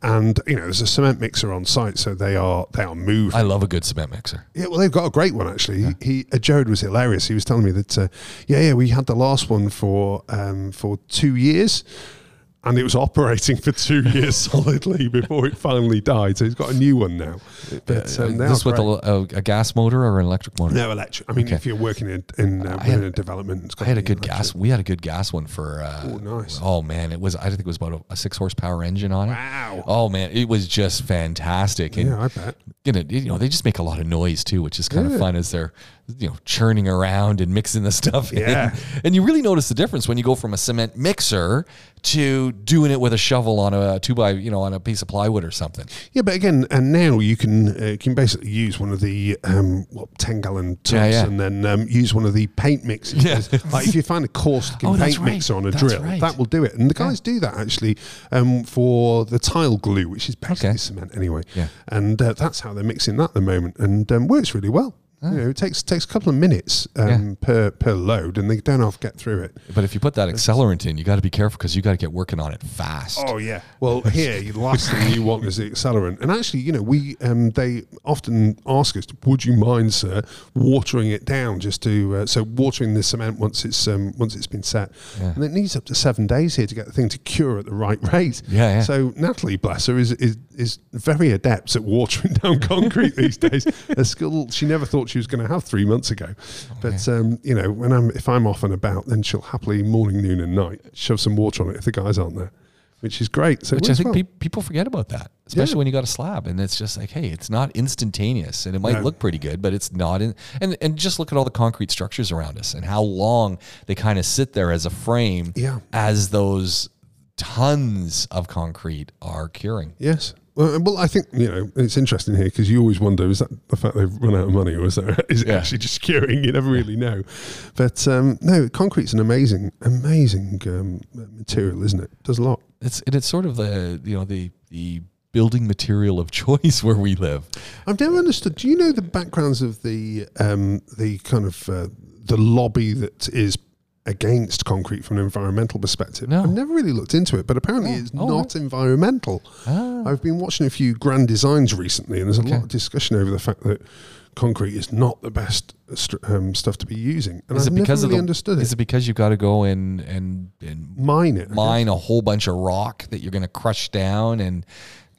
And you know, there's a cement mixer on site, so they are they are moving. I love a good cement mixer. Yeah, well, they've got a great one actually. He, he uh, Jared was hilarious. He was telling me that, uh, yeah, yeah, we had the last one for um, for two years, and it was operating for two years solidly before it finally died. So he's got a new one now. But um, this with a, a, gas motor or an electric motor? no electric. I mean, Okay. if you're working in in, uh, had- in a development, it's I got had a good gas. We had a good gas one for. Uh, Oh, nice. Oh man, it was. I think it was about a, a six horsepower engine on it. Wow. Oh man, it was just fantastic. And Yeah, I bet. you know, you know, they just make a lot of noise too, which is kind Yeah. of fun as they're you know churning around and mixing the stuff. in. Yeah. and you really notice the difference when you go from a cement mixer to doing it with a shovel on a two by you know on a piece of plywood or something. Yeah, but again, and now you can uh, you can basically use one of the um, what ten gallon tubs, Yeah, yeah. and then um, use one of the paint mixers. Yeah. like if you find a coarse looking Oh, paint right. mixer on a That's drill, right. that will do it. And the guys do that actually um, for the tile glue, which is basically Okay. cement anyway. Yeah. and uh, that's how they're mixing that at the moment, and um, works really well. You know, it takes takes a couple of minutes um, Ah. Yeah. per per load, and they don't have to get through it. But if you put that accelerant in, you got to be careful because you got to get working on it fast. Oh yeah. Well, here the last thing you want is the accelerant, and actually, you know, we um, they often ask us, "Would you mind, sir, watering it down just to uh, so watering the cement once it's um, once it's been set?" Yeah. And it needs up to seven days here to get the thing to cure at the right rate. Yeah, yeah. So Natalie, bless her, is is is very adept at watering down concrete these days. A skill she never thought she was going to have three months ago. Oh, But um, you know, when I'm if I'm off and about, then she'll happily morning, noon, and night shove some water on it if the guys aren't there, which is great. So Which I think well. peop people forget about that, especially Yeah. when you got a slab, and it's just like, hey, it's not instantaneous, and it might No. look pretty good, but it's not. In, and and just look at all the concrete structures around us and how long they kind of sit there as a frame, Yeah. as those tons of concrete are curing. Yes. Well, well, I think you know it's interesting here because you always wonder: is that the fact they've run out of money, or is there is it Yeah. actually just curing? You never really know. But um, no, concrete's an amazing, amazing um, material, isn't it? Does a lot. It's and it's sort of the you know the the building material of choice where we live. I've never understood. Do you know the backgrounds of the um, the kind of uh, the lobby that is against concrete from an environmental perspective? No. I've never really looked into it, but apparently Oh, it's oh, not environmental. Ah. I've been watching a few grand designs recently, and there's a lot of discussion over the fact that concrete is not the best str- um, stuff to be using, and Is I've it because never of really the, understood Is it. it because you've got to go in and and Mine it, mine a whole bunch of rock that you're going to crush down and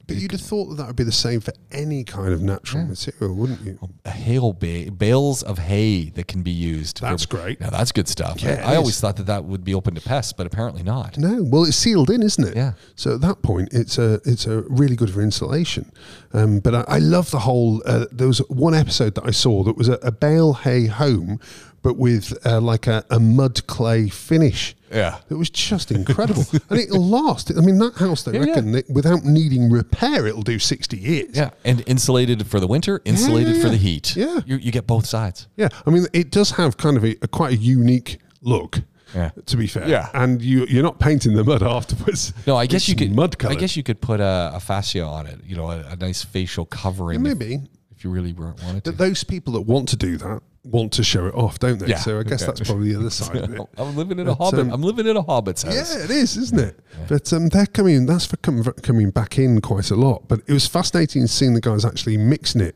But you'd have thought that that would be the same for any kind of natural material, wouldn't you? a hail ba- bales of hay that can be used. for- That's great. Now that's good stuff. Yeah, I, I always thought that that would be open to pests, but apparently not. No, well, it's sealed in, isn't it? Yeah. So at that point, it's a it's a really good for insulation. Um, but I, I love the whole. Uh, there was one episode that I saw that was a, a bale hay home, but with uh, like a, a mud clay finish. Yeah. It was just incredible, and it'll last. I mean, that house they Yeah, yeah. reckon that without needing repair, it'll do sixty years. Yeah, and insulated for the winter, insulated yeah, for the heat. Yeah. you, you get both sides. Yeah, I mean, it does have kind of a, a quite a unique look. Yeah. To be fair. Yeah. And you you're not painting the mud afterwards. No, I guess It's you could. mud I guess you could put a, a fascia on it. You know, a, a nice facial covering. if- maybe. if, you really weren't wanted to. those people that want to do that want to show it off, don't they? Yeah, So I guess okay. that's probably the other side of it. I'm living in a But, hobbit. um, I'm living in a hobbit's house. Yeah, it is, isn't it? But um, they're coming. That's for com- coming back in quite a lot. But it was fascinating seeing the guys actually mixing it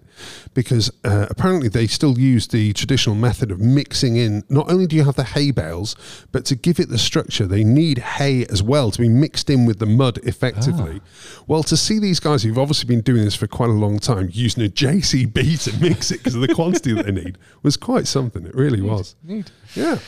because uh, apparently they still use the traditional method of mixing in. Not only do you have the hay bales, but to give it the structure, they need hay as well to be mixed in with the mud effectively. Well, to see these guys who've obviously been doing this for quite a long time using a JCB to mix it because of the quantity that they need was quite something. It really was. Neat. Yeah.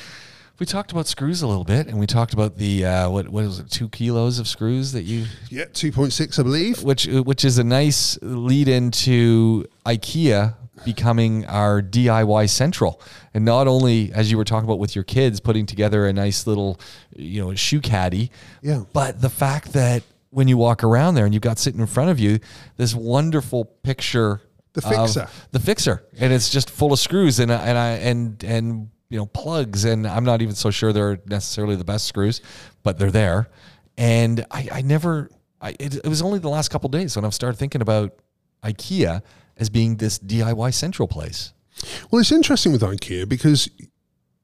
We talked about screws a little bit, and we talked about the uh, what what was it, two kilos of screws that you, Yeah, 2.6, I believe. which which is a nice lead into IKEA becoming our DIY central, and not only as you were talking about with your kids putting together a nice little, you know, shoe caddy, Yeah. but the fact that when you walk around there and you've got sitting in front of you this wonderful picture The fixer. the fixer. And it's just full of screws and and I and and you know plugs. And I'm not even so sure they're necessarily the best screws but they're there. And I, I never I it, it was only the last couple days when I've started thinking about IKEA as being this DIY central place. Well, it's interesting with IKEA because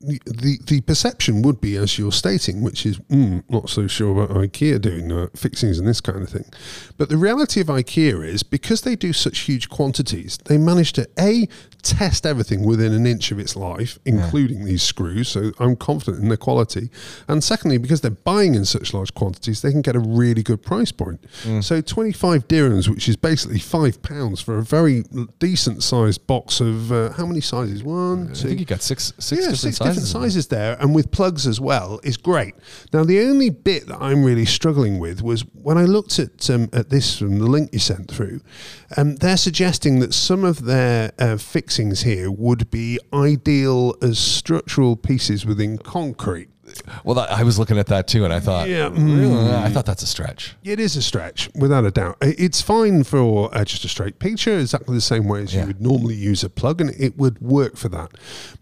the, the perception would be, as you're stating, which is mm, not so sure about IKEA doing uh, fixings and this kind of thing. But the reality of IKEA is because they do such huge quantities, they manage to a test everything within an inch of its life, including these screws. So I'm confident in the quality. And secondly, because they're buying in such large quantities, they can get a really good price point. So 25 dirhams, which is basically five pounds for a very decent sized box of uh, how many sizes? One, I two, think you got six six yeah, different six sizes different sizes there, and with plugs as well, is great. Now, the only bit that I'm really struggling with was when I looked at um, at this from the link you sent through. Um, they're suggesting that some of their uh, fixings here would be ideal as structural pieces within concrete. well that, I was looking at that too and I thought Yeah, really? I thought that's a stretch It is a stretch, without a doubt. It's fine for uh, just a straight picture, exactly the same way as Yeah. you would normally use a plug, and it would work for that.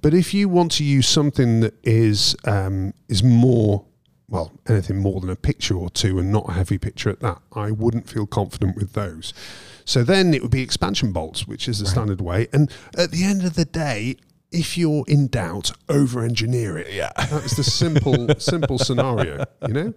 But if you want to use something that is um, is more, well, anything more than a picture or two, and not a heavy picture at that, I wouldn't feel confident with those. So then it would be expansion bolts, which is the standard way. And at the end of the day, if you're in doubt, over engineer it. Yeah. That's the simple, simple scenario, you know?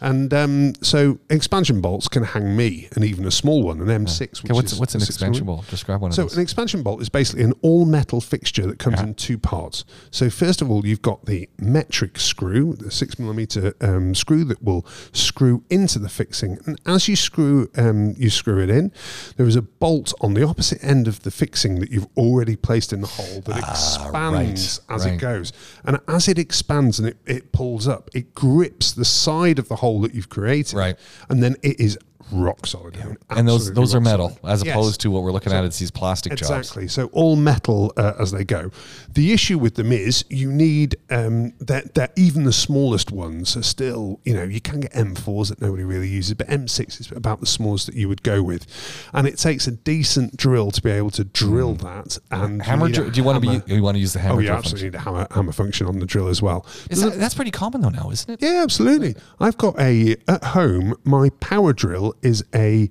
And um, so expansion bolts can hang me and even a small one, an M6. Which okay what's is what's an expansion bolt describe one So of those So, an expansion bolt is basically an all metal fixture that comes Yeah. in two parts. So first of all, you've got the metric screw, the six millimeter um, screw that will screw into the fixing, and as you screw um, you screw it in, there is a bolt on the opposite end of the fixing that you've already placed in the hole that expands as Ah, right. it goes, and as it expands and it, it pulls up, it grips the side of the hole that you've created, Right. and then it is rock solid. Mean, and those those are metal solid. as Yes. opposed to what we're looking at it's these plastic jobs Exactly. So all metal uh, as they go. The issue with them is you need um, that that even the smallest ones are still you know you can get M4s that nobody really uses, but M6 is about the smallest that you would go with, and it takes a decent drill to be able to drill that. And Mm. hammer a drill do you want to be you want to use the hammer Oh, you absolutely function? need a hammer, hammer function on the drill as well. That, that's pretty common though now isn't it Yeah, absolutely. I've got a at home. My power drill is a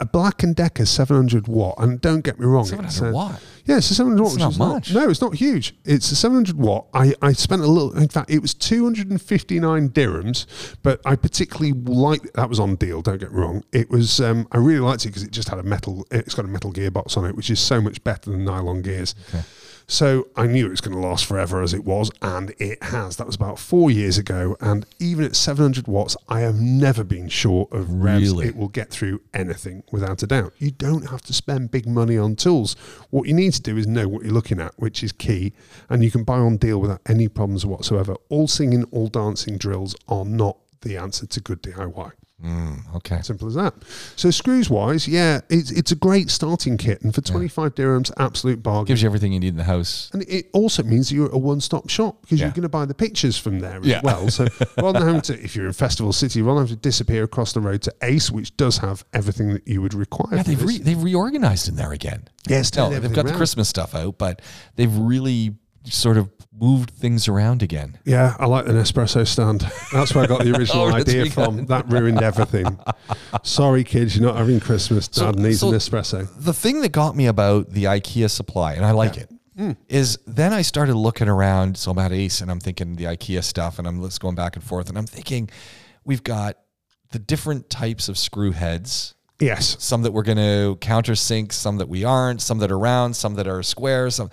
a Black and Decker 700 watt, and don't get me wrong, 700 it's a, watt? Yeah, it's a 700 watt. Which not much. no, it's not huge. It's a 700 watt. I, I spent a little. In fact, it was 259 dirhams, but I particularly like that was on deal. Don't get me wrong. It was. Um, I really liked it because it just had a metal. It's got a metal gearbox on it, which is so much better than nylon gears. So I knew it was going to last forever as it was, and it has. That was about four years ago, and even at 700 watts, I have never been short of revs. Really? It will get through anything without a doubt. You don't have to spend big money on tools. What you need to do is know what you're looking at, which is key, and you can buy on deal without any problems whatsoever. All singing, all dancing drills are not the answer to good DIY. Mm. okay Simple as that. So screws wise, yeah, it's it's a great starting kit, and for 25 dirhams, absolute bargain. gives you everything you need in the house And it also means you're a one-stop shop because Yeah. you're going to buy the pictures from there as Yeah. well. So rather than having to, if you're in Festival City, rather than having to disappear across the road to Ace, which does have everything that you would require. yeah they've re, they've reorganized in there again Yes, no they've got the. Christmas stuff out but they've really sort of moved things around again Yeah, I like the Nespresso stand. That's where I got the original Oh, idea from. That ruined everything. Sorry, kids, you're not having Christmas. So- Dad needs so- an espresso. the thing that got me about the IKEA supply, and I like it. is then I started looking around. So I'm at Ace and I'm thinking the IKEA stuff and I'm just going back and forth and I'm thinking we've got the different types of screw heads. Yes. Some that we're going to countersink, some that we aren't, some that are round, some that are square, some,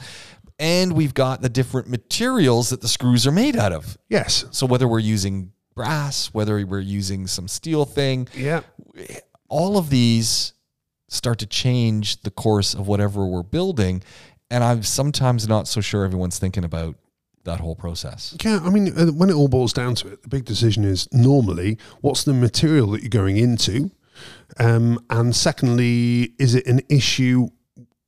and we've got the different materials that the screws are made out of. Yes. So whether we're using brass, whether we're using some steel thing, Yeah. all of these start to change the course of whatever we're building. And I'm sometimes not so sure everyone's thinking about that whole process. Yeah, I mean, uh, when it all boils down to it, the big decision is normally what's the material that you're going into, um, and secondly, is it an issue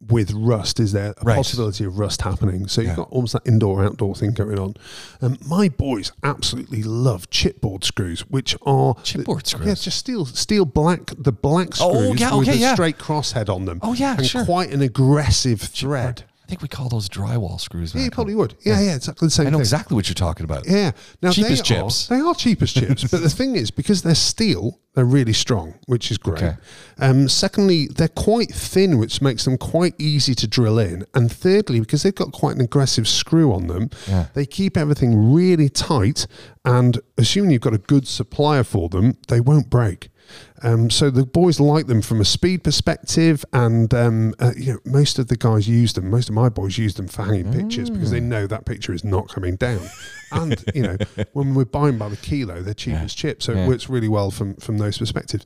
with rust? Is there a Right. possibility of rust happening? So you've got almost that indoor outdoor thing going on. Um, my boys absolutely love chipboard screws, which are Chipboard screws? Yeah, just steel steel black the black screws Oh, yeah, with a yeah. straight crosshead on them. Oh, yeah, and sure. quite an aggressive thread. I think we call those drywall screws. Yeah, you probably would. Yeah, yeah, exactly the same I know thing. exactly what you're talking about. Yeah. Now Cheap they as are, chips. They are cheap as chips, but the thing is, because they're steel, they're really strong, which is great. Okay. Um, secondly, they're quite thin, which makes them quite easy to drill in. And thirdly, because they've got quite an aggressive screw on them, Yeah. they keep everything really tight. And assuming you've got a good supplier for them, they won't break. Um, so the boys like them from a speed perspective, and um, uh, you know most of the guys use them. Most of my boys use them for hanging pictures because they Mm. know that picture is not coming down. and you know when we're buying by the kilo, they're cheap Yeah. as chips, so Yeah. it works really well from from those perspectives.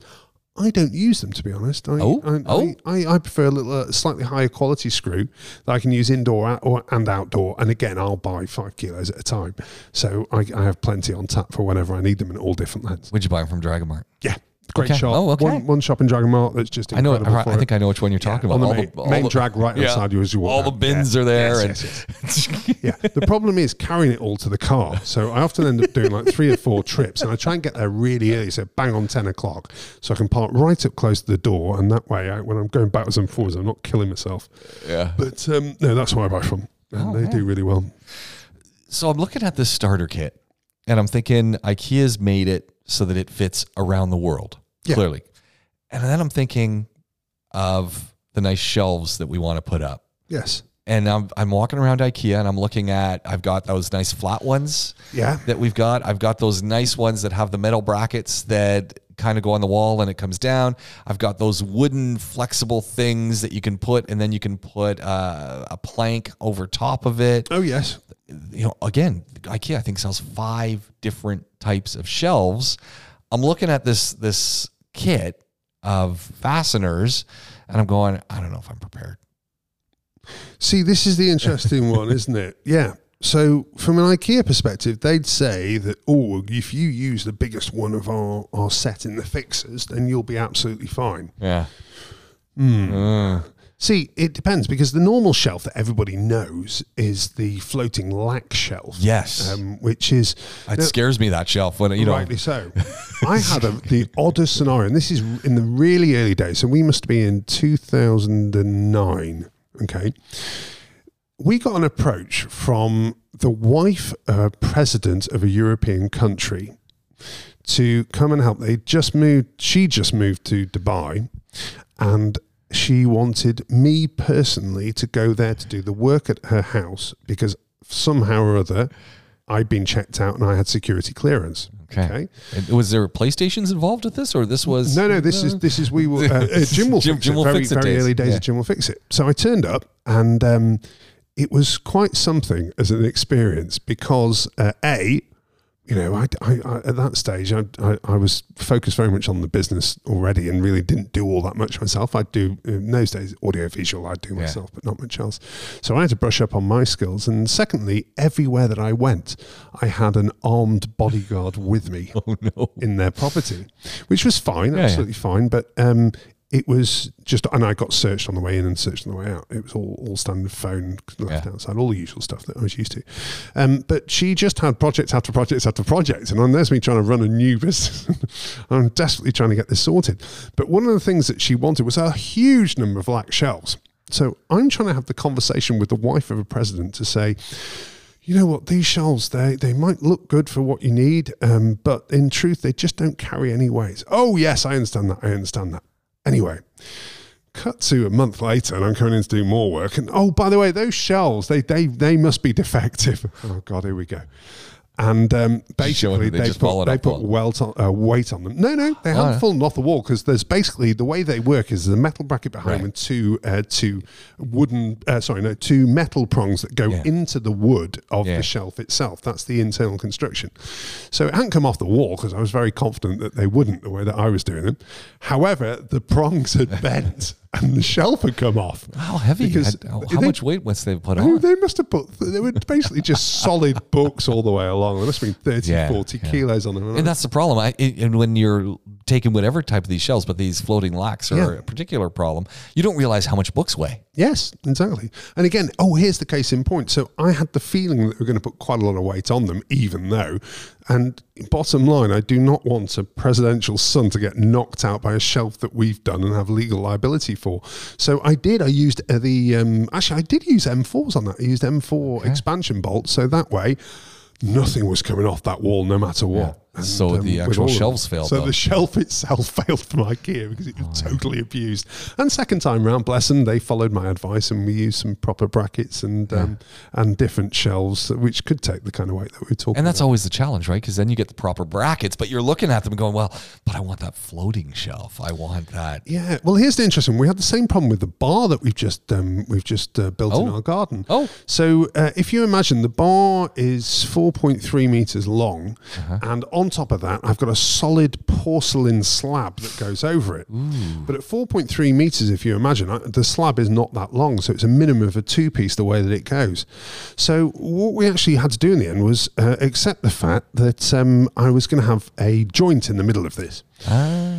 I don't use them to be honest. I, Oh? I, Oh? I, I, prefer a little uh, slightly higher quality screw that I can use indoor or and outdoor. And again, I'll buy five kilos at a time, so I, I have plenty on tap for whenever I need them in all different lengths. Where'd you buy them from Dragon Mart? Yeah, great Okay. shop. Oh, okay. One, one shop in Dragon Mart that's just I know. I, I think. I know which one you're talking on about. the All main, the- all main the- drag right yeah. outside you as you walk. All the bins Yeah. are there, Yes, and yes, yes. yeah. The problem is carrying it all to the car. So I often end up doing like three or four trips, and I try and get there really early, so bang on ten o'clock, so I can park right up close to the door, and that way, I, when I'm going backwards and forwards, I'm not killing myself. yeah. But um, no, that's where I buy from, and Oh, they yeah. do really well. So I'm looking at this starter kit and I'm thinking IKEA's made it so that it fits around the world, Yeah. clearly. And then I'm thinking of the nice shelves that we want to put up. Yes. And I'm, I'm walking around IKEA and I'm looking at, I've got those nice flat ones Yeah. that we've got. I've got those nice ones that have the metal brackets that kind of go on the wall and it comes down. I've got those wooden flexible things that you can put, and then you can put uh, a plank over top of it Oh yes. You know, again, IKEA I think sells five different types of shelves. I'm looking at this this kit of fasteners, and I'm going, I don't know if I'm prepared. See, this is the interesting one, isn't it? Yeah. So, from an IKEA perspective, they'd say that, oh, if you use the biggest one of our, our set in the fixers, then you'll be absolutely fine. Yeah. Hmm. Uh. See, it depends because the normal shelf that everybody knows is the floating Lack shelf. Yes. Um, which is It now- scares me that shelf when you know. rightly so. I had a, the oddest scenario, and this is in the really early days. So we must be in 2009. Okay. We got an approach from the wife uh, president of a European country to come and help. They just moved, she just moved to Dubai, and she wanted me personally to go there to do the work at her house because somehow or other I'd been checked out and I had security clearance. Okay. And Was there PlayStations involved with this, or this was? No, no. This is this is we will. Uh, uh, Jim will Jim- fix Jim it. will very fix it very days. early days Yeah. of Jim will fix it. So I turned up and um, it was quite something as an experience because uh, a, you know, I, I, I at that stage I, I was focused very much on the business already and really didn't do all that much myself. I'd do in those days audio visual. I'd do Yeah. myself, but not much else. So I had to brush up on my skills. And secondly, everywhere that I went, I had an armed bodyguard with me Oh no. in their property, which was fine, Yeah, yeah. absolutely fine. But um, it was just, and I got searched on the way in and searched on the way out. It was all, all standard phone left Yeah. outside, all the usual stuff that I was used to. Um, but she just had project after project after project, and there's me trying to run a new business. I'm desperately trying to get this sorted. But one of the things that she wanted was a huge number of black shelves. So I'm trying to have the conversation with the wife of a president to say, you know what, these shelves, they, they might look good for what you need, um, but in truth, they just don't carry any weight. Oh, yes, I understand that. I understand that. Anyway, cut to a month later, and I'm coming in to do more work. And oh, by the way, those shelves they they they must be defective. Oh God, here we go. And um, basically, they they, put, they put welt on, uh, weight on them. No, no, they haven't yeah. fallen off the wall because there's basically the way they work is there's a metal bracket behind Right. and two uh, two wooden uh, sorry no two metal prongs that go Yeah. into the wood of Yeah. the shelf itself. That's the internal construction. So it hadn't come off the wall because I was very confident that they wouldn't the way that I was doing them. However, the prongs had bent and the shelf had come off. How heavy? Because Had- how they- much weight must they have put Oh, on? they must have put, they were basically just solid books all the way along. There must have been 30, Yeah, 40 yeah. kilos on them. And that's the problem. I, it- and when you're taking whatever type of these shells, but these floating Lacks are Yeah. a particular problem, you don't realize how much books weigh. Yes, exactly. And again, oh, here's the case in point. So I had the feeling that we are going to put quite a lot of weight on them, even though. And bottom line, I do not want a presidential son to get knocked out by a shelf that we've done and have legal liability for. So I did. I used uh, the um, actually I did use M4s on that. I used M4 expansion bolts, so that way. Nothing was coming off that wall, no matter what. So the actual all of them. shelves failed, So though. the shelf itself failed from IKEA because it was totally abused. And second time round, bless them, they followed my advice and we used some proper brackets and um, and different shelves, which could take the kind of weight that we were talking And that's about. always the challenge, right? Because then you get the proper brackets, but you're looking at them and going, well, but I want that floating shelf. I want that. Yeah, well, here's the interesting. We had the same problem with the bar that we've just um, we've just uh, built in Oh. our garden. Oh. so uh, if you imagine the bar is 4.3 meters long, Uh-huh. and on top of that, I've got a solid porcelain slab that goes over it. But at 4.3 meters, if you imagine, I- the slab is not that long, so it's a minimum of a two piece the way that it goes. So what we actually had to do in the end was uh, accept the fact that um, I was going to have a joint in the middle of this. Ah.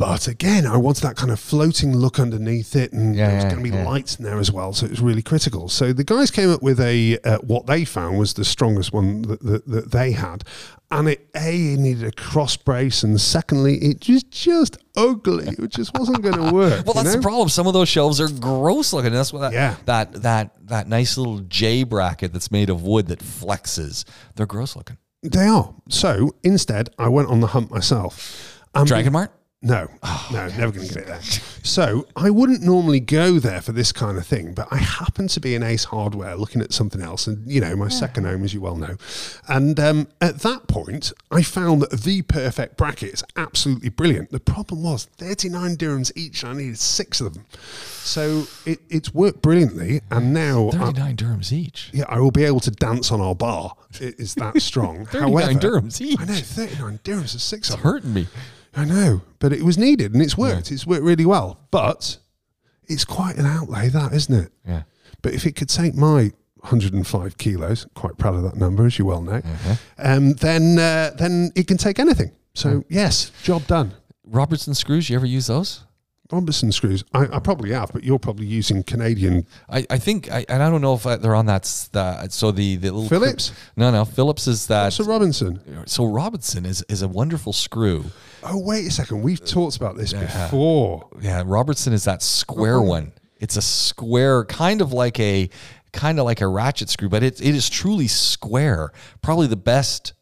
But again, I wanted that kind of floating look underneath it, and Yeah, there was going to be yeah. lights in there as well, so it was really critical. So the guys came up with a uh, what they found was the strongest one that, that, that they had, and it a it needed a cross brace, and secondly, it was just ugly. It just wasn't going to work. Well, that's know? the problem. Some of those shelves are gross looking. That's what that, Yeah. that that that nice little J bracket that's made of wood that flexes. They're gross looking. They are. So instead, I went on the hunt myself. And Dragon Mart. No, no, never going to get it there. So I wouldn't normally go there for this kind of thing, but I happened to be in Ace Hardware looking at something else, and you know, my second home, as you well know. And um, at that point, I found that the perfect bracket is absolutely brilliant. The problem was 39 dirhams each, and I needed six of them. So it, it's worked brilliantly, and now. thirty-nine I, dirhams each. yeah, I will be able to dance on our bar. It is that strong. 39 However, dirhams each. I know, 39 dirhams is six It's of them. hurting me. I know, but it was needed and it's worked. It's worked really well. But it's quite an outlay, that isn't it? Yeah. But if it could take my 105 kilos, quite proud of that number, as you well know, um, then uh, then it can take anything. So yes, job done. Robertson screws. You ever use those? Robertson screws. I, I probably have, but you're probably using Canadian I, I think, I, and I don't know if uh, they're on that. The, so the the little Phillips. No, no. Phillips is that. So Robinson. So Robinson is is a wonderful screw. Oh wait a second, we've talked about this before. Yeah, Robertson is that square one. It's a square, kind of like a kind of like a ratchet screw, but it it is truly square. Probably the best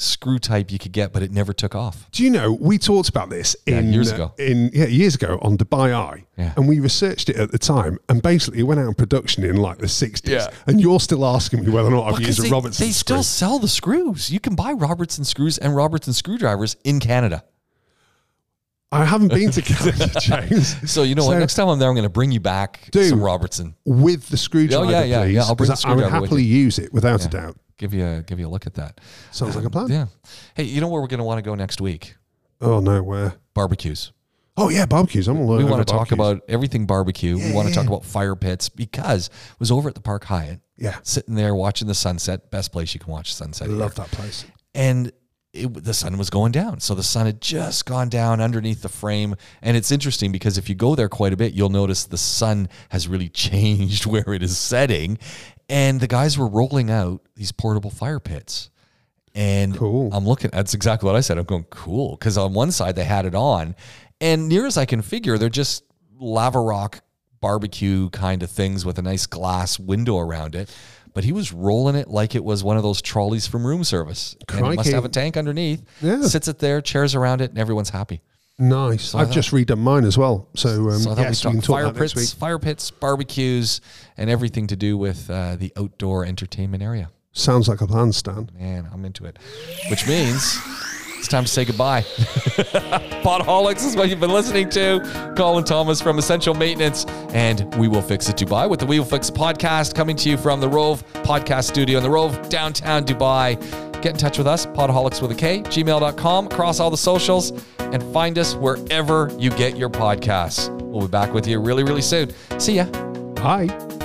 screw type you could get, but it never took off. Do you know we talked about this Yeah, years ago. In yeah, years ago on Dubai Eye, Yeah. and we researched it at the time, and basically it went out in production in like the sixties. Yeah. And you're still asking me whether or not I've Well, used a they, Robertson they screw. still sell the screws. You can buy Robertson screws and Robertson screwdrivers in Canada. I haven't been to Canada, James. So you know what? Next time I'm there, I'm going to bring you back Do. some Robertson. With the screwdriver, Oh, yeah, yeah, please, yeah, I'll bring the screwdriver. I would happily use it without a doubt. Give you a, give you a look at that. Sounds like a plan. Yeah. Hey, you know where we're going to want to go next week? Oh no, where? Barbecues. Oh yeah, barbecues. I'm all we want to talk about everything barbecue. we want to yeah, talk about fire pits because I was over at the Park Hyatt, Yeah, sitting there watching the sunset. Best place you can watch sunset. I here. love that place. And it, the sun was going down. So the sun had just gone down underneath the frame. And it's interesting because if you go there quite a bit, you'll notice the sun has really changed where it is setting. And the guys were rolling out these portable fire pits. And Cool. I'm looking, that's exactly what I said. I'm going, cool. Because on one side, they had it on. And near as I can figure, they're just lava rock barbecue kind of things with a nice glass window around it. But he was rolling it like it was one of those trolleys from room service. And it must have a tank underneath. Yeah. Sits it there, chairs around it, and everyone's happy. Nice. I I've thought- just redone mine as well. So, um, So I thought yes, we we can talk fire pits, fire pits, barbecues, and everything to do with uh, the outdoor entertainment area. Sounds like a plan, Stan. Man, I'm into it. Which means time to say goodbye. Podaholics is what you've been listening to. Colin Thomas from Essential Maintenance, and We Will Fix It Dubai with the We Will Fix podcast coming to you from the Rove Podcast Studio in the Rove, downtown Dubai. Get in touch with us, podaholics with a K, gmail.com, across all the socials, and find us wherever you get your podcasts. We'll be back with you really, really soon. See ya. Bye.